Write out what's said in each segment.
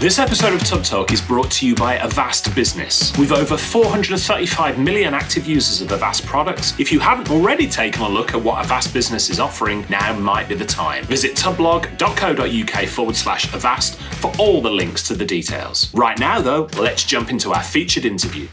This episode of Tubb Talk is brought to you by Avast Business. With over 435 million active users of Avast products, if you haven't already taken a look at what Avast Business is offering, now might be the time. Visit tubblog.co.uk forward slash Avast for all the links to the details. Right now, though, let's jump into our featured interview.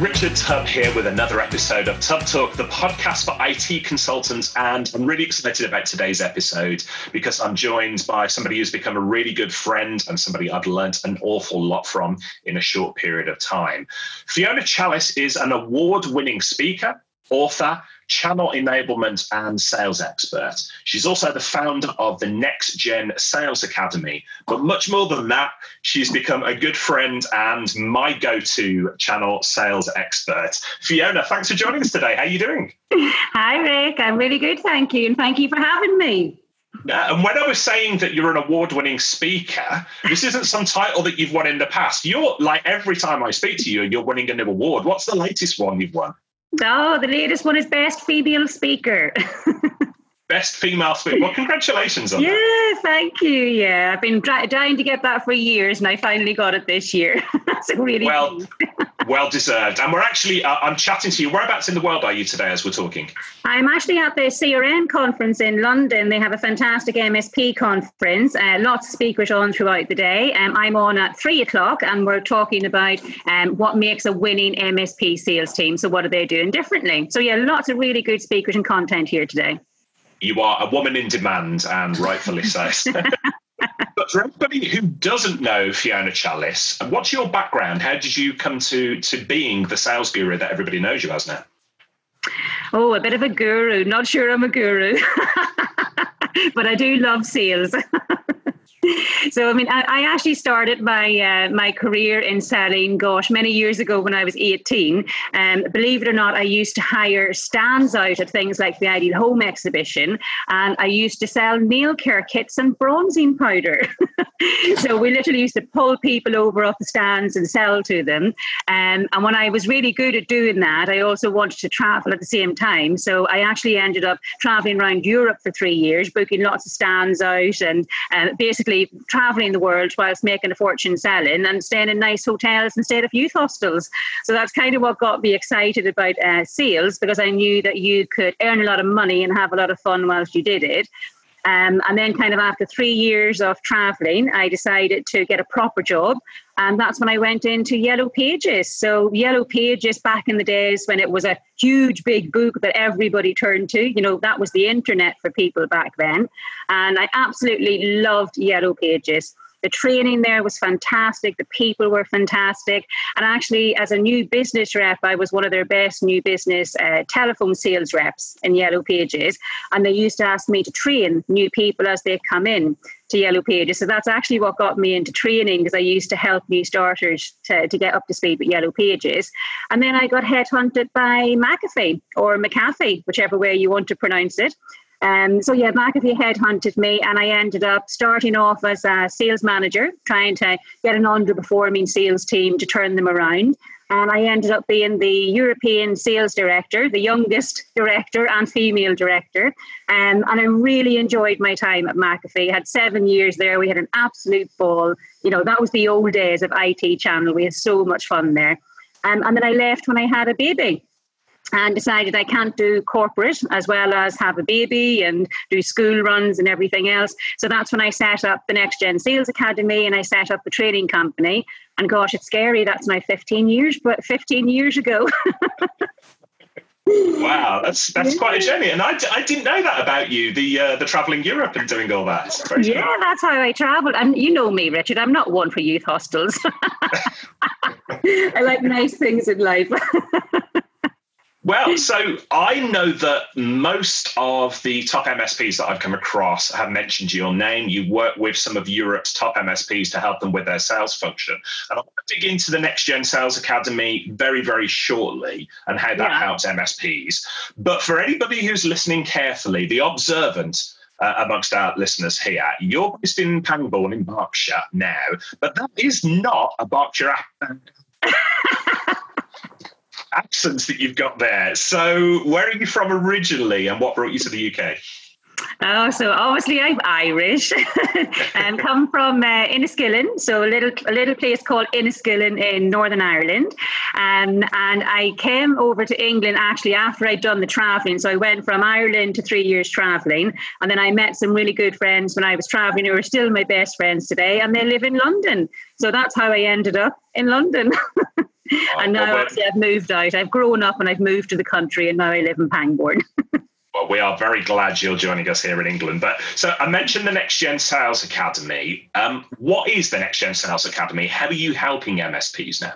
Richard Tubb here with another episode of Tubb Talk, the podcast for IT consultants. And I'm really excited about today's episode because I'm joined by somebody who's become a really good friend and somebody I've learnt an awful lot from in a short period of time. Fiona Challis is an award winning speaker, author, channel enablement and sales expert. She's also the founder of the Next Gen Sales Academy. But much more than that, she's become a good friend and my go to channel sales expert. Fiona, thanks for joining us today. How are you doing? Hi, Rick. I'm really good. Thank you. And thank you for having me. Uh, and when I was saying that you're an award winning speaker, this isn't some title that you've won in the past. You're like every time I speak to you, you're winning a new award. What's the latest one you've won? Oh, the latest one is Best Female Speaker. Best Female Speaker. Well, congratulations on yeah, that. Yeah, thank you. Yeah, I've been trying to get that for years and I finally got it this year. That's really well, well deserved. And we're actually, uh, I'm chatting to you. Whereabouts in the world are you today as we're talking? I'm actually at the CRN conference in London. They have a fantastic MSP conference, uh, lots of speakers on throughout the day. Um, I'm on at three o'clock and we're talking about um, what makes a winning MSP sales team. So, what are they doing differently? So, yeah, lots of really good speakers and content here today. You are a woman in demand, and rightfully so. but for anybody who doesn't know Fiona Challis, what's your background? How did you come to to being the sales guru that everybody knows you as now? Oh, a bit of a guru. Not sure I'm a guru, but I do love sales. so I mean, I, actually started my uh, my career in selling. Gosh, many years ago when I was eighteen. Um, believe it or not, I used to hire stands out at things like the Ideal Home Exhibition, and I used to sell nail care kits and bronzing powder. so we literally used to pull people over off the stands and sell to them. Um, and when I was really good at doing that, I also wanted to travel at the same time. So I actually ended up traveling around Europe for three years, booking lots of stands out and uh, basically basically traveling the world whilst making a fortune selling and staying in nice hotels instead of youth hostels. So that's kind of what got me excited about uh, sales because I knew that you could earn a lot of money and have a lot of fun whilst you did it. Um, and then, kind of after three years of traveling, I decided to get a proper job. And that's when I went into Yellow Pages. So, Yellow Pages back in the days when it was a huge, big book that everybody turned to, you know, that was the internet for people back then. And I absolutely loved Yellow Pages. The training there was fantastic. The people were fantastic. And actually, as a new business rep, I was one of their best new business uh, telephone sales reps in Yellow Pages. And they used to ask me to train new people as they come in to Yellow Pages. So that's actually what got me into training because I used to help new starters to, to get up to speed with Yellow Pages. And then I got headhunted by McAfee or McAfee, whichever way you want to pronounce it. Um, so yeah, McAfee headhunted me, and I ended up starting off as a sales manager, trying to get an underperforming sales team to turn them around. And I ended up being the European sales director, the youngest director and female director. Um, and I really enjoyed my time at McAfee. I had seven years there. We had an absolute ball. You know, that was the old days of IT Channel. We had so much fun there. Um, and then I left when I had a baby and decided I can't do corporate as well as have a baby and do school runs and everything else. So that's when I set up the Next Gen Sales Academy and I set up the training company. And gosh, it's scary. That's now 15 years, but 15 years ago. wow, that's that's quite a journey, and I, I didn't know that about you. The uh, the traveling Europe and doing all that. yeah, cool. that's how I travel. And you know me, Richard. I'm not one for youth hostels. I like nice things in life. Well, so I know that most of the top MSPs that I've come across have mentioned your name. You work with some of Europe's top MSPs to help them with their sales function. And I'll dig into the Next Gen Sales Academy very, very shortly and how that yeah. helps MSPs. But for anybody who's listening carefully, the observant, uh, amongst our listeners here. You're based in Pangbourne in Berkshire now, but that is not a Berkshire accents that you've got there. So, where are you from originally, and what brought you to the UK? Oh, so obviously I'm Irish and come from uh, Enniskillen, so a little a little place called Enniskillen in Northern Ireland. Um, and I came over to England actually after I'd done the traveling. So I went from Ireland to three years traveling, and then I met some really good friends when I was traveling who are still my best friends today, and they live in London. So that's how I ended up in London. and now obviously I've moved out. I've grown up and I've moved to the country, and now I live in Pangbourne. Well, we are very glad you're joining us here in England. But so I mentioned the Next Gen Sales Academy. Um, what is the Next Gen Sales Academy? How are you helping MSPs now?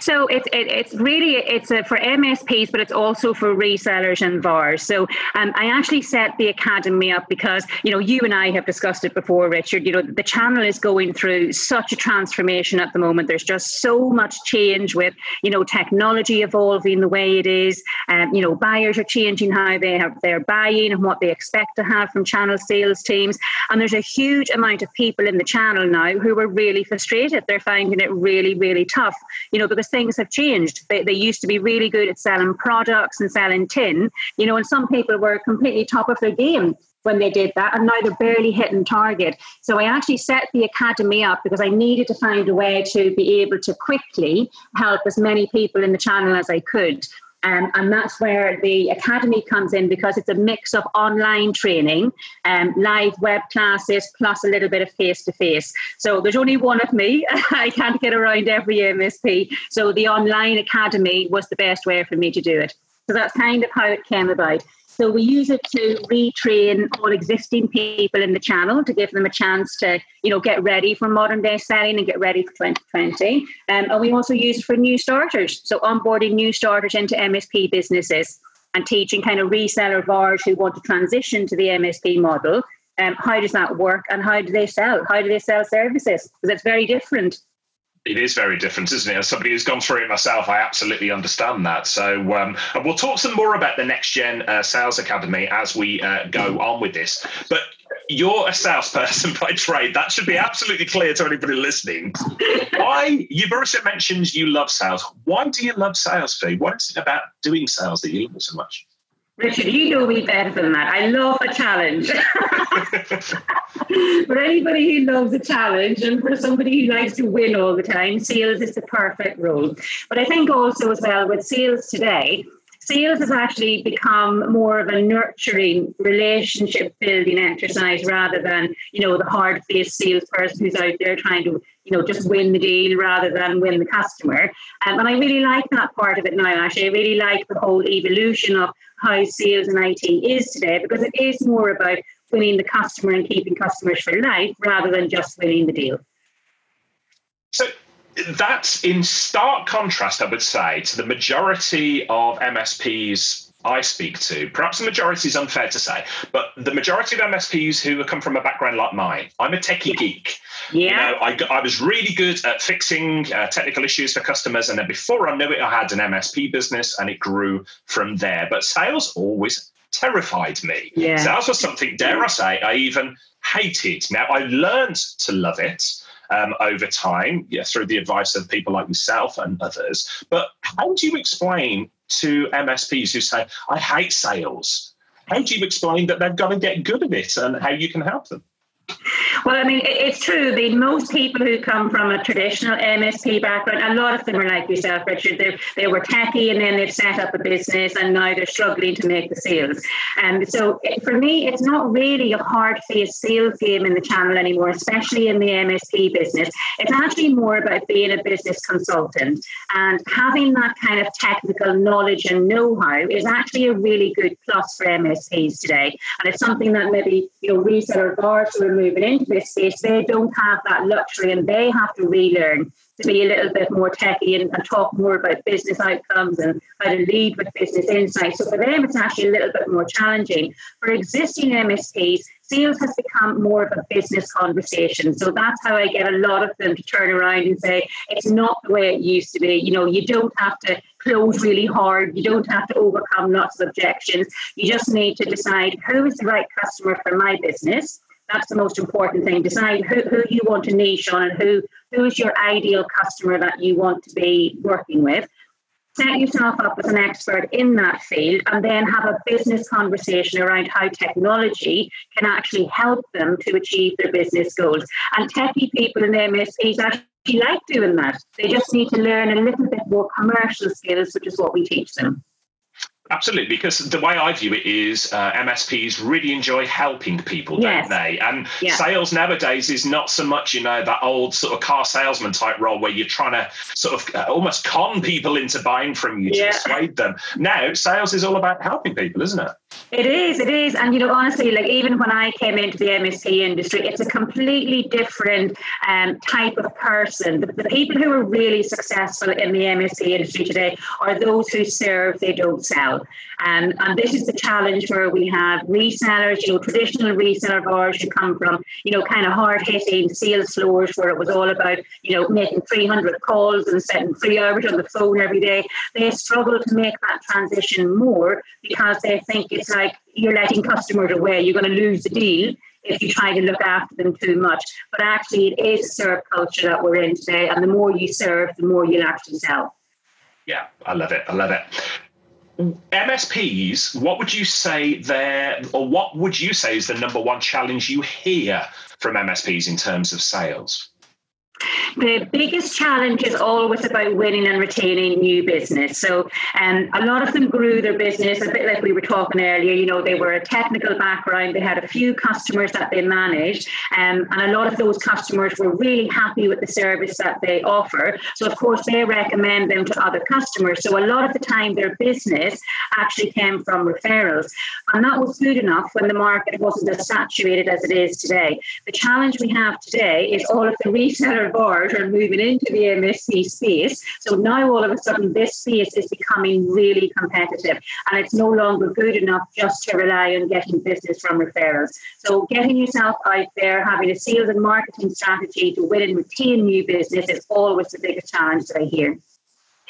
So it's it, it's really it's a, for MSPs, but it's also for resellers and VARs. So um, I actually set the academy up because you know you and I have discussed it before, Richard. You know the channel is going through such a transformation at the moment. There's just so much change with you know technology evolving the way it is. Um, you know buyers are changing how they have their buying and what they expect to have from channel sales teams. And there's a huge amount of people in the channel now who are really frustrated. They're finding it really really tough you know, because things have changed. They, they used to be really good at selling products and selling tin, you know, and some people were completely top of their game when they did that, and now they're barely hitting target. So I actually set the academy up because I needed to find a way to be able to quickly help as many people in the channel as I could. Um, and that's where the academy comes in because it's a mix of online training, um, live web classes, plus a little bit of face to face. So there's only one of me. I can't get around every MSP. So the online academy was the best way for me to do it. So that's kind of how it came about. So we use it to retrain all existing people in the channel to give them a chance to, you know, get ready for modern day selling and get ready for 2020. Um, and we also use it for new starters. So onboarding new starters into MSP businesses and teaching kind of reseller VARs who want to transition to the MSP model. Um, how does that work and how do they sell? How do they sell services? Because it's very different it is very different, isn't it? As somebody who's gone through it myself, I absolutely understand that. So, um, and we'll talk some more about the Next Gen uh, Sales Academy as we uh, go on with this. But you're a salesperson by trade. That should be absolutely clear to anybody listening. Why? You've also mentioned you love sales. Why do you love sales, Fee? What is it about doing sales that you love so much? Richard, you know me better than that. I love a challenge. for anybody who loves a challenge and for somebody who likes to win all the time, sales is the perfect role. But I think also as well with sales today, sales has actually become more of a nurturing relationship building exercise rather than you know the hard faced salesperson who's out there trying to you know just win the deal rather than win the customer. Um, and i really like that part of it now actually i really like the whole evolution of how sales and it is today because it is more about winning the customer and keeping customers for life rather than just winning the deal. So that's in stark contrast, I would say, to the majority of MSPs I speak to. Perhaps the majority is unfair to say, but the majority of MSPs who come from a background like mine, I'm a techie geek. Yeah. You know, I, I was really good at fixing uh, technical issues for customers. And then before I knew it, I had an MSP business and it grew from there. But sales always terrified me. Yeah. Sales was something, dare I say, I even hated. Now, I learned to love it um, over time yeah, through the advice of people like yourself and others. But how do you explain to MSPs who say, I hate sales? How do you explain that they've got to get good at it and how you can help them? Well, I mean, it's true. I mean, most people who come from a traditional MSP background, a lot of them are like yourself, Richard. They, they were techie and then they've set up a business and now they're struggling to make the sales. And um, so for me, it's not really a hard faced sales game in the channel anymore, especially in the MSP business. It's actually more about being a business consultant and having that kind of technical knowledge and know how is actually a really good plus for MSPs today. And it's something that maybe, you know, reseller VARs who are moving into this they don't have that luxury and they have to relearn to be a little bit more techy and, and, talk more about business outcomes and how to lead with business insights. So for them, it's actually a little bit more challenging. For existing MSPs, sales has become more of a business conversation. So that's how I get a lot of them to turn around and say, it's not the way it used to be. You know, you don't have to close really hard. You don't have to overcome lots of objections. You just need to decide who is the right customer for my business that's the most important thing. Decide who, who you want to niche on and who who is your ideal customer that you want to be working with. set yourself up as an expert in that field and then have a business conversation around how technology can actually help them to achieve their business goals. And techie people in MSPs actually like doing that. They just need to learn a little bit more commercial skills, which is what we teach them. Absolutely, because the way I view it is uh, MSPs really enjoy helping people, yes. don't they? And yeah. sales nowadays is not so much, you know, that old sort of car salesman type role where you're trying to sort of uh, almost con people into buying from you to yeah. persuade them. Now, sales is all about helping people, isn't it? It is, it is. And, you know, honestly, like even when I came into the MSP industry, it's a completely different um, type of person. The, the people who are really successful in the MSP industry today are those who serve, they don't sell. Um, and this is the challenge where we have resellers, you know, traditional reseller VARs who come from, you know, kind of hard hitting sales floors where it was all about, you know, making 300 calls and spending three hours on the phone every day. They struggle to make that transition more because they think it's like you're letting customers away, you're going to lose the deal if you try to look after them too much. But actually, it is a serve culture that we're in today. And the more you serve, the more you'll actually sell. Yeah, I love it. I love it. MSPs, what would you say there, or what would you say is the number one challenge you hear from MSPs in terms of sales? The biggest challenge is always about winning and retaining new business. So, um, a lot of them grew their business a bit like we were talking earlier. You know, they were a technical background, they had a few customers that they managed, um, and a lot of those customers were really happy with the service that they offer. So, of course, they recommend them to other customers. So, a lot of the time, their business actually came from referrals, and that was good enough when the market wasn't as saturated as it is today. The challenge we have today is all of the resellers VARs are moving into the MSP space. So now all of a sudden this space is becoming really competitive and it's no longer good enough just to rely on getting business from referrals. So getting yourself out there, having a sales and marketing strategy to win and retain new business is always the biggest challenge that I hear.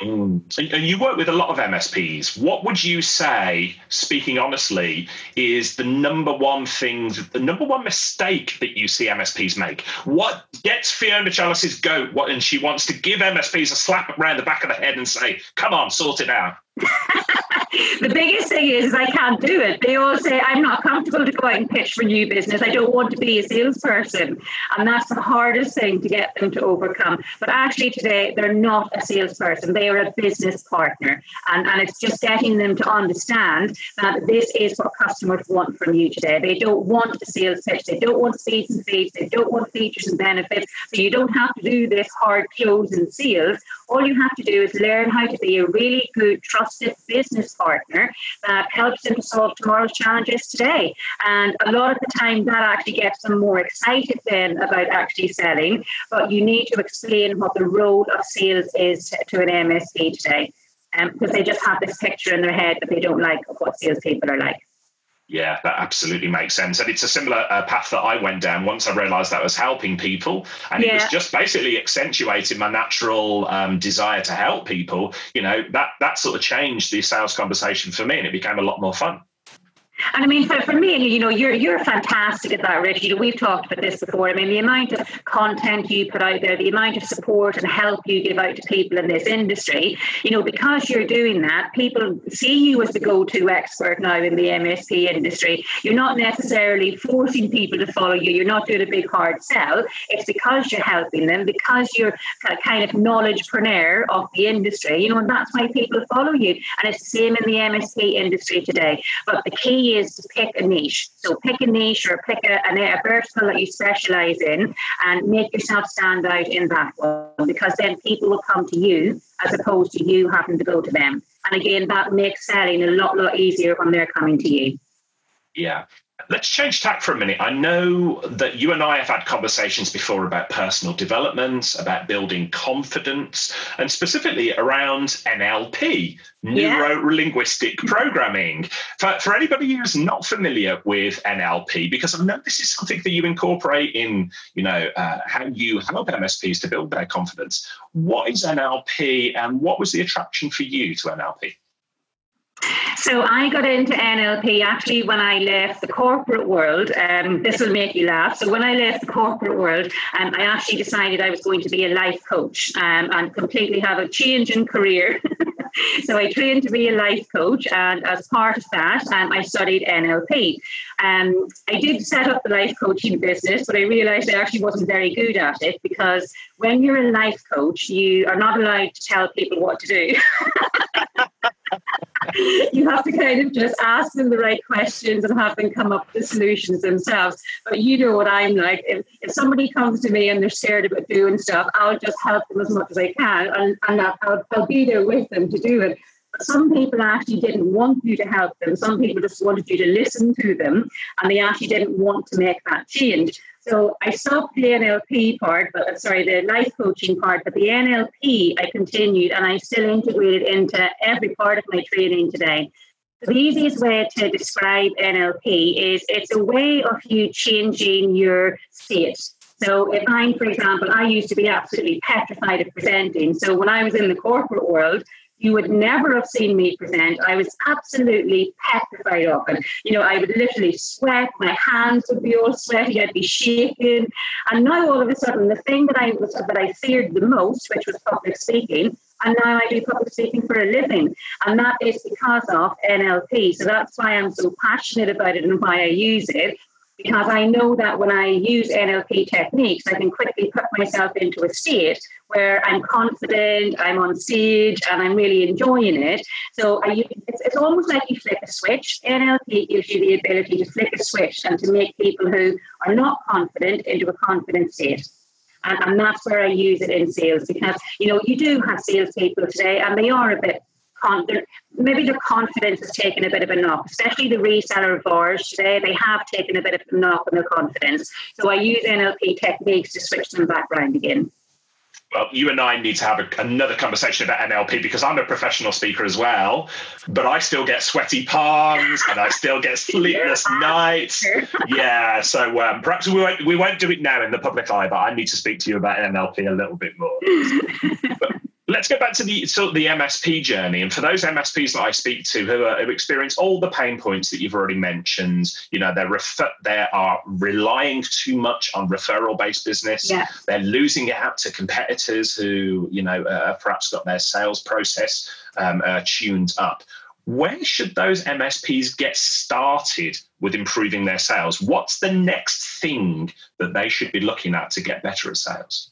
Mm. And you work with a lot of MSPs. What would you say, speaking honestly, is the number one thing, the number one mistake that you see MSPs make? What gets Fiona Challis's goat? What, and she wants to give MSPs a slap around the back of the head and say, "Come on, sort it out." the biggest thing is I can't do it. They all say I'm not comfortable to go out and pitch for new business. I don't want to be a salesperson. And that's the hardest thing to get them to overcome. But actually today they're not a salesperson. They are a business partner. And, and it's just getting them to understand that this is what customers want from you today. They don't want a sales pitch. They don't want speeds and fees. They don't want features and benefits. So you don't have to do this hard close and sales. All you have to do is learn how to be a really good, trusted business partner that helps them to solve tomorrow's challenges today. And a lot of the time, that actually gets them more excited then about actually selling. But you need to explain what the role of sales is to an MSP today. Um, because they just have this picture in their head that they don't like of what salespeople are like. Yeah, that absolutely makes sense. And it's a similar uh, path that I went down once I realized that I was helping people. And yeah. it was just basically accentuating my natural um, desire to help people. You know, that, that sort of changed the sales conversation for me and it became a lot more fun. And I mean, for, for me, you know, you're you're fantastic at that, Rich. You know, we've talked about this before. I mean, the amount of content you put out there, the amount of support and help you give out to people in this industry, you know, because you're doing that, people see you as the go-to expert now in the MSP industry. You're not necessarily forcing people to follow you. You're not doing a big hard sell. It's because you're helping them, because you're kind of knowledgepreneur of the industry. You know, and that's why people follow you. And it's the same in the MSP industry today. But the key is to pick a niche. So pick a niche or pick a, a vertical that you specialize in and make yourself stand out in that one because then people will come to you as opposed to you having to go to them. And again, that makes selling a lot, lot easier when they're coming to you. Yeah. Let's change tack for a minute. I know that you and I have had conversations before about personal development, about building confidence, and specifically around NLP, neuro linguistic programming. For, for anybody who's not familiar with NLP, because I know this is something that you incorporate in, you know, uh, how you help MSPs to build their confidence. What is NLP, and what was the attraction for you to NLP? So I got into NLP actually when I left the corporate world. Um, this will make you laugh. So when I left the corporate world, um, I actually decided I was going to be a life coach um, and completely have a change in career. so I trained to be a life coach, and as part of that, um, I studied NLP. Um, I did set up the life coaching business, but I realized I actually wasn't very good at it because when you're a life coach, you are not allowed to tell people what to do. you have to kind of just ask them the right questions and have them come up with solutions themselves. But you know what I'm like. If, if somebody comes to me and they're scared about doing stuff, I'll just help them as much as I can and, and I'll, I'll be there with them to do it. But some people actually didn't want you to help them. Some people just wanted you to listen to them and they actually didn't want to make that change. So I stopped the NLP part, but uh, sorry, the life coaching part, but the NLP I continued and I still integrated into every part of my training today. The easiest way to describe NLP is it's a way of you changing your state. So if I'm, for example, I used to be absolutely petrified of presenting. So when I was in the corporate world, you would never have seen me present. I was absolutely petrified of it. You know, I would literally sweat, my hands would be all sweaty, I'd be shaking. And now all of a sudden, the thing that I was that I feared the most, which was public speaking, and now I do public speaking for a living. And that is because of NLP. So that's why I'm so passionate about it and why I use it because I know that when I use NLP techniques, I can quickly put myself into a state where I'm confident, I'm on stage, and I'm really enjoying it. So I, it's, it's almost like you flick a switch. NLP gives you the ability to flick a switch and to make people who are not confident into a confident state. And, and that's where I use it in sales because, you know, you do have salespeople today and they are a bit con- maybe their confidence has taken a bit of a knock, especially the reseller of ours today. They have taken a bit of a knock on their confidence. So I use NLP techniques to switch them back around again. Well, you and I need to have a, another conversation about NLP because I'm a professional speaker as well, but I still get sweaty palms and I still get sleepless nights. Yeah, so um, perhaps we won't we won't do it now in the public eye, but I need to speak to you about NLP a little bit more. but let's go back to the sort of the MSP journey. And for those MSPs that I speak to who, are, who experience all the pain points that you've already mentioned, you know, they're refer- they are relying too much on referral based business. Yeah. They're losing it out to competitors who, you know, uh, perhaps got their sales process um, uh, tuned up. Where should those MSPs get started with improving their sales? What's the next thing that they should be looking at to get better at sales?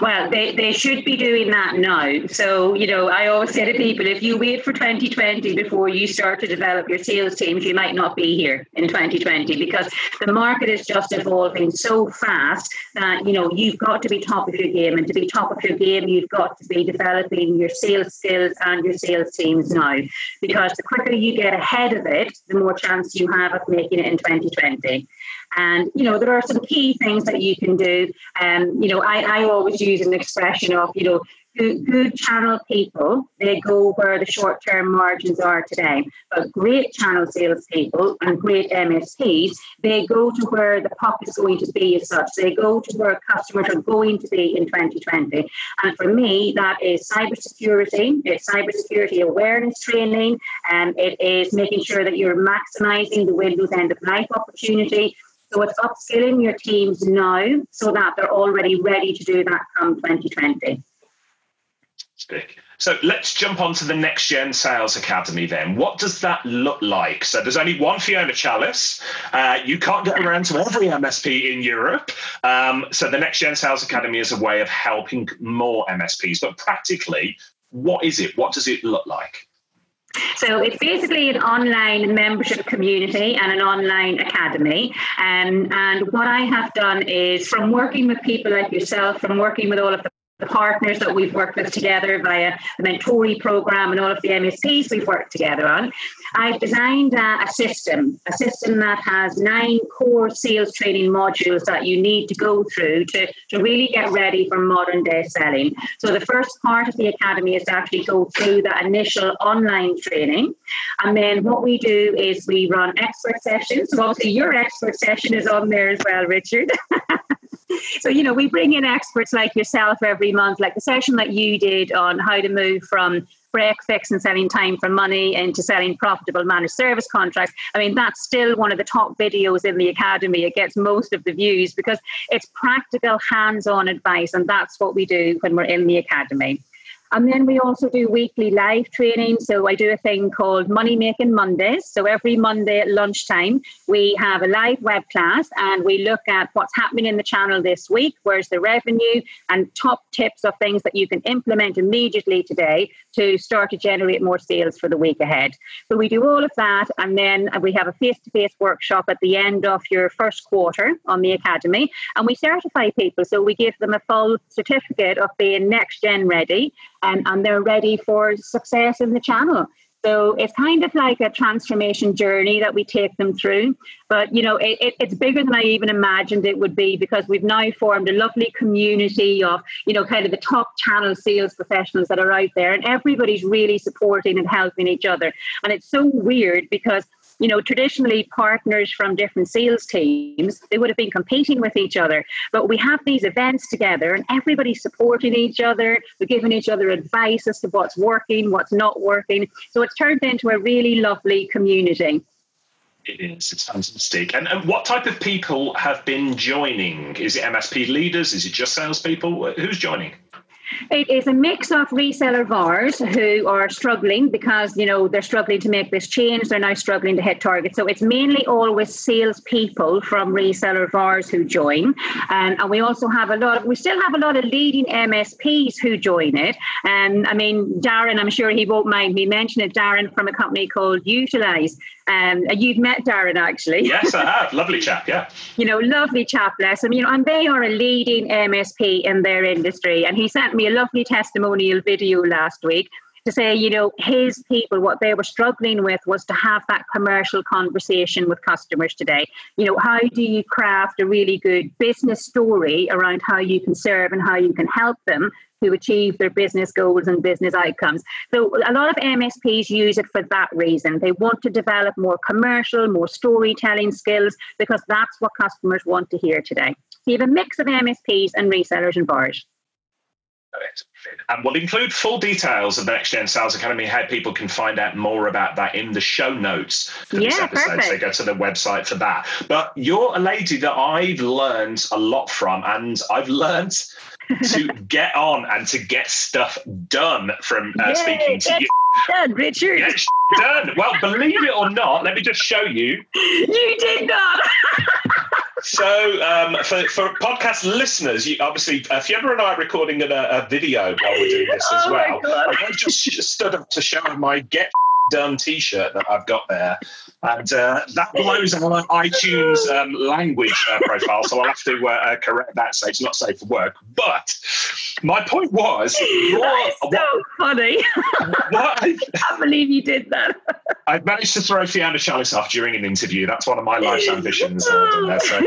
Well, they, they should be doing that now. So, you know, I always say to people if you wait for 2020 before you start to develop your sales teams, you might not be here in 2020 because the market is just evolving so fast that, you know, you've got to be top of your game. And to be top of your game, you've got to be developing your sales skills and your sales teams now. Because the quicker you get ahead of it, the more chance you have of making it in 2020. And, you know, there are some key things that you can do. Um, you know, I, I always use an expression of, you know, good, good channel people, they go where the short term margins are today. But great channel salespeople and great MSPs, they go to where the puck is going to be as such. They go to where customers are going to be in 2020. And for me, that is cybersecurity, it's cybersecurity awareness training, and it is making sure that you're maximizing the Windows end of life opportunity so it's upskilling your teams now so that they're already ready to do that come 2020. So let's jump on to the Next Gen Sales Academy then. What does that look like? So there's only one Fiona Challis. Uh, you can't get around to every MSP in Europe. Um, so the Next Gen Sales Academy is a way of helping more MSPs. But practically, what is it? What does it look like? So it's basically an online membership community and an online academy. Um, and what I have done is from working with people like yourself, from working with all of the the partners that we've worked with together via the Mentori program and all of the MSPs we've worked together on, I've designed a, a, system, a system that has nine core sales training modules that you need to go through to, to really get ready for modern day selling. So the first part of the academy is to actually go through that initial online training. And then what we do is we run expert sessions. So obviously your expert session is on there as well, Richard. so you know we bring in experts like yourself every month like the session that you did on how to move from break fix and selling time for money into selling profitable managed service contracts. I mean that's still one of the top videos in the academy. It gets most of the views because it's practical hands-on advice and that's what we do when we're in the academy and then we also do weekly live training. So I do a thing called Money Making Mondays. So every Monday at lunchtime, we have a live web class and we look at what's happening in the channel this week, where's the revenue, and top tips of things that you can implement immediately today to start to generate more sales for the week ahead. So we do all of that. And then we have a face to face workshop at the end of your first quarter on the Academy. And we certify people. So we give them a full certificate of being next gen ready and, they're ready for success in the channel. So it's kind of like a transformation journey that we take them through. But, you know, it, it, it's bigger than I even imagined it would be because we've now formed a lovely community of, you know, kind of the top channel sales professionals that are out there. And everybody's really supporting and helping each other. And it's so weird because you know, traditionally partners from different sales teams, they would have been competing with each other. But we have these events together and everybody's supporting each other. We're giving each other advice as to what's working, what's not working. So it's turned into a really lovely community. It is. It's fantastic. And, and what type of people have been joining? Is it MSP leaders? Is it just salespeople? Who's joining? It is a mix of reseller VARs who are struggling because you know they're struggling to make this change. They're now struggling to hit targets. So it's mainly always salespeople from reseller VARs who join, um, and we also have a lot. Of, we still have a lot of leading MSPs who join it. And I mean, Darren, I'm sure he won't mind me mentioning it. Darren from a company called Utilize um, you've met Darren actually. Yes, I have. lovely chap, yeah. You know, lovely chap, bless him. You know, and they are a leading MSP in their industry. And he sent me a lovely testimonial video last week to say, you know, his people, what they were struggling with was to have that commercial conversation with customers today. You know, how do you craft a really good business story around how you can serve and how you can help them to achieve their business goals and business outcomes. So a lot of MSPs use it for that reason. They want to develop more commercial, more storytelling skills because that's what customers want to hear today. So you have a mix of MSPs and resellers and VARs. And we'll include full details of the Next Gen Sales Academy, how people can find out more about that in the show notes for yeah, this episode. Perfect. So go to the website for that. But you're a lady that I've learned a lot from, and I've learned to get on and to get stuff done from uh, yeah, speaking to you. Done, Richard. Get done. Well, believe it or not, let me just show you. You did not. so, um, for, for podcast listeners, you, obviously, uh, Fiona and I are recording a, a video while we're doing this as oh well. I just stood up to show my get done T-shirt that I've got there, and uh, that blows on my iTunes um, language uh, profile, so I'll have to uh, uh, correct that. So it's not safe for work. But my point was, what, so what, funny. What I, I can't believe you did that. I managed to throw Fiona Challis off during an interview. That's one of my life's ambitions. Uh, so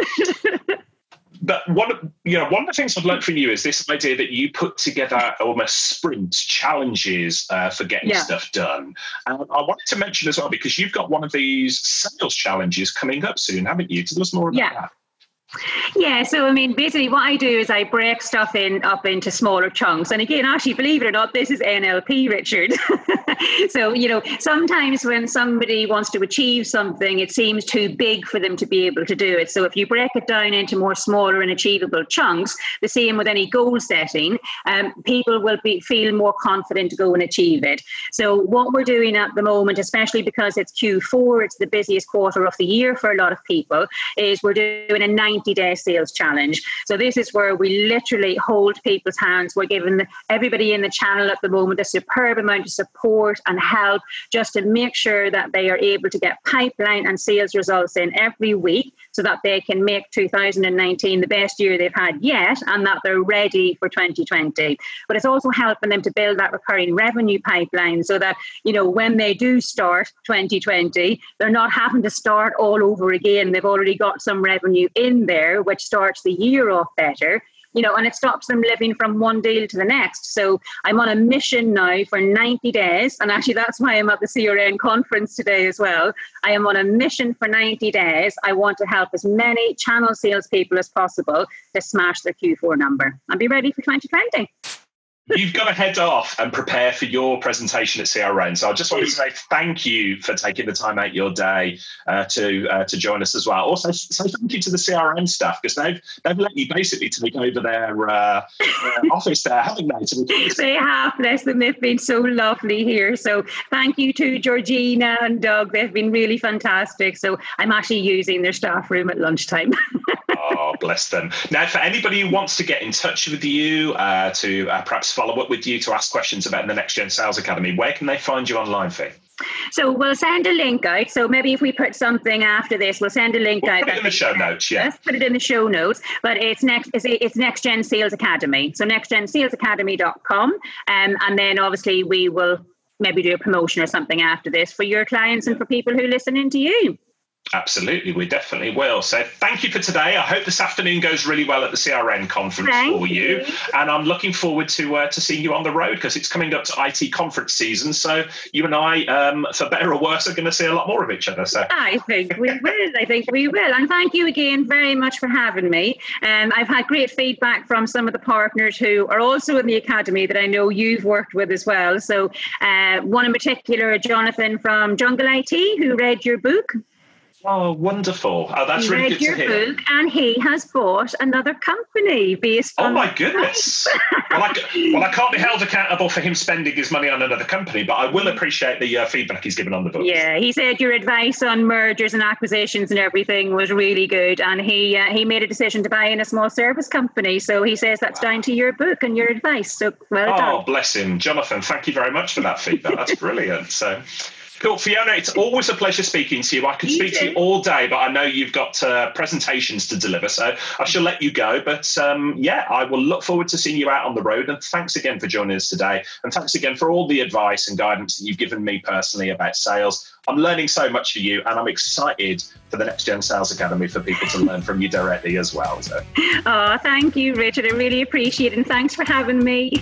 but one, you know, one of the things I've learned from you is this idea that you put together almost sprints, challenges uh, for getting yeah. stuff done. And I wanted to mention as well because you've got one of these sales challenges coming up soon, haven't you? Tell us more about yeah. that. Yeah, so I mean, basically, what I do is I break stuff in up into smaller chunks. And again, actually, believe it or not, this is NLP, Richard. so you know, sometimes when somebody wants to achieve something, it seems too big for them to be able to do it. So if you break it down into more smaller and achievable chunks, the same with any goal setting, um, people will be feel more confident to go and achieve it. So what we're doing at the moment, especially because it's Q4, it's the busiest quarter of the year for a lot of people, is we're doing a 90 90 day sales challenge. So this is where we literally hold people's hands. We're giving everybody in the channel at the moment a superb amount of support and help just to make sure that they are able to get pipeline and sales results in every week so that they can make 2019 the best year they've had yet and that they're ready for 2020. But it's also helping them to build that recurring revenue pipeline so that, you know, when they do start 2020, they're not having to start all over again. They've already got some revenue in there, which starts the year off better you know, and it stops them living from one deal to the next. So I'm on a mission now for 90 days. And actually, that's why I'm at the CRN conference today as well. I am on a mission for 90 days. I want to help as many channel salespeople as possible to smash their Q4 number and be ready for 2020 you've got to head off and prepare for your presentation at CRN. So I just wanted to say thank you for taking the time out your day uh, to uh, to join us as well. Also, say thank you to the CRN staff because they've they've let you basically take over their, uh, their office there, haven't they? they have, bless them. They've been so lovely here. So thank you to Georgina and Doug. They've been really fantastic. So I'm actually using their staff room at lunchtime. bless them. Now, for anybody who wants to get in touch with you, uh, to uh, perhaps follow up with you to ask questions about the Next Gen Sales Academy, where can they find you online, Fee? So we'll send a link out. So maybe if we put something after this, we'll send a link we'll out. Put it in the show notes, yeah. Let's put it in the show notes. But it's next it's, it's Next Gen Sales Academy. So nextgensalesacademy.com. Um, and then obviously we will maybe do a promotion or something after this for your clients and for people who listen in to you. Absolutely, we definitely will. So thank you for today. I hope this afternoon goes really well at the CRN conference thank for you. you. and I'm looking forward to uh, to seeing you on the road because it's coming up to IT conference season. So you and I, um, for better or worse, are going to see a lot more of each other. So I think we will. I think we will. And thank you again very much for having me. And um, I've had great feedback from some of the partners who are also in the academy that I know you've worked with as well. So uh, one in particular, Jonathan from Jungle IT, who read your book. Oh, wonderful! Oh, that's he really read good your to hear. Book and he has bought another company based. On Oh my goodness! well, I, well, I can't be held accountable for him spending his money on another company, but I will appreciate the uh, feedback he's given on the book. Yeah, he said your advice on mergers and acquisitions and everything was really good, and he uh, he made a decision to buy in a small service company. So he says that's wow. down to your book and your advice. So well oh, done. Oh, bless him, Jonathan. Thank you very much for that feedback. That's brilliant. So. Cool, Fiona. It's always a pleasure speaking to you. I could you speak too. to you all day, but I know you've got uh, presentations to deliver, so I shall let you go. But um, yeah, I will look forward to seeing you out on the road. And thanks again for joining us today, and thanks again for all the advice and guidance that you've given me personally about sales. I'm learning so much for you, and I'm excited for the Next Gen Sales Academy for people to learn from you directly as well. So. Oh, thank you, Richard. I really appreciate it, and thanks for having me.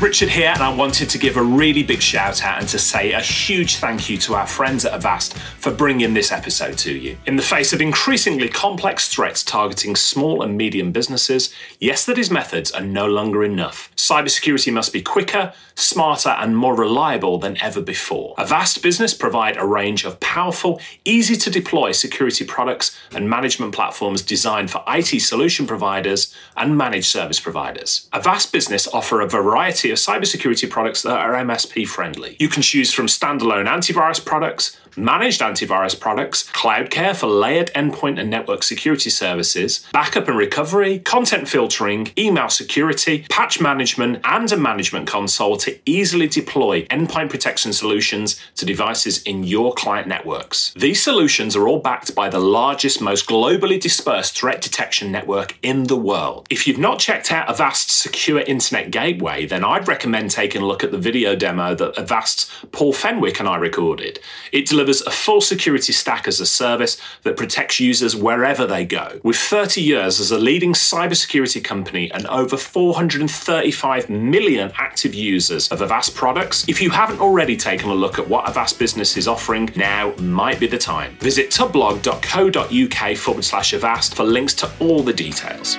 Richard here, and I wanted to give a really big shout out and to say a huge thank you to our friends at Avast for bringing this episode to you. In the face of increasingly complex threats targeting small and medium businesses, yesterday's methods are no longer enough. Cybersecurity must be quicker, smarter, and more reliable than ever before. Avast Business provide a range of powerful, easy to deploy security products and management platforms designed for IT solution providers and managed service providers. Avast Business offer a variety cybersecurity products that are MSP friendly. You can choose from standalone antivirus products, managed antivirus products, CloudCare for layered endpoint and network security services, backup and recovery, content filtering, email security, patch management, and a management console to easily deploy endpoint protection solutions to devices in your client networks. These solutions are all backed by the largest, most globally dispersed threat detection network in the world. If you've not checked out Avast's secure internet gateway, then I'd recommend taking a look at the video demo that Avast's Paul Fenwick and I recorded. It delivers a full security stack as a service that protects users wherever they go. With 30 years as a leading cybersecurity company and over 435 million active users of Avast products, if you haven't already taken a look at what Avast Business is offering, now might be the time. Visit tubblog.co.uk forward slash Avast for links to all the details.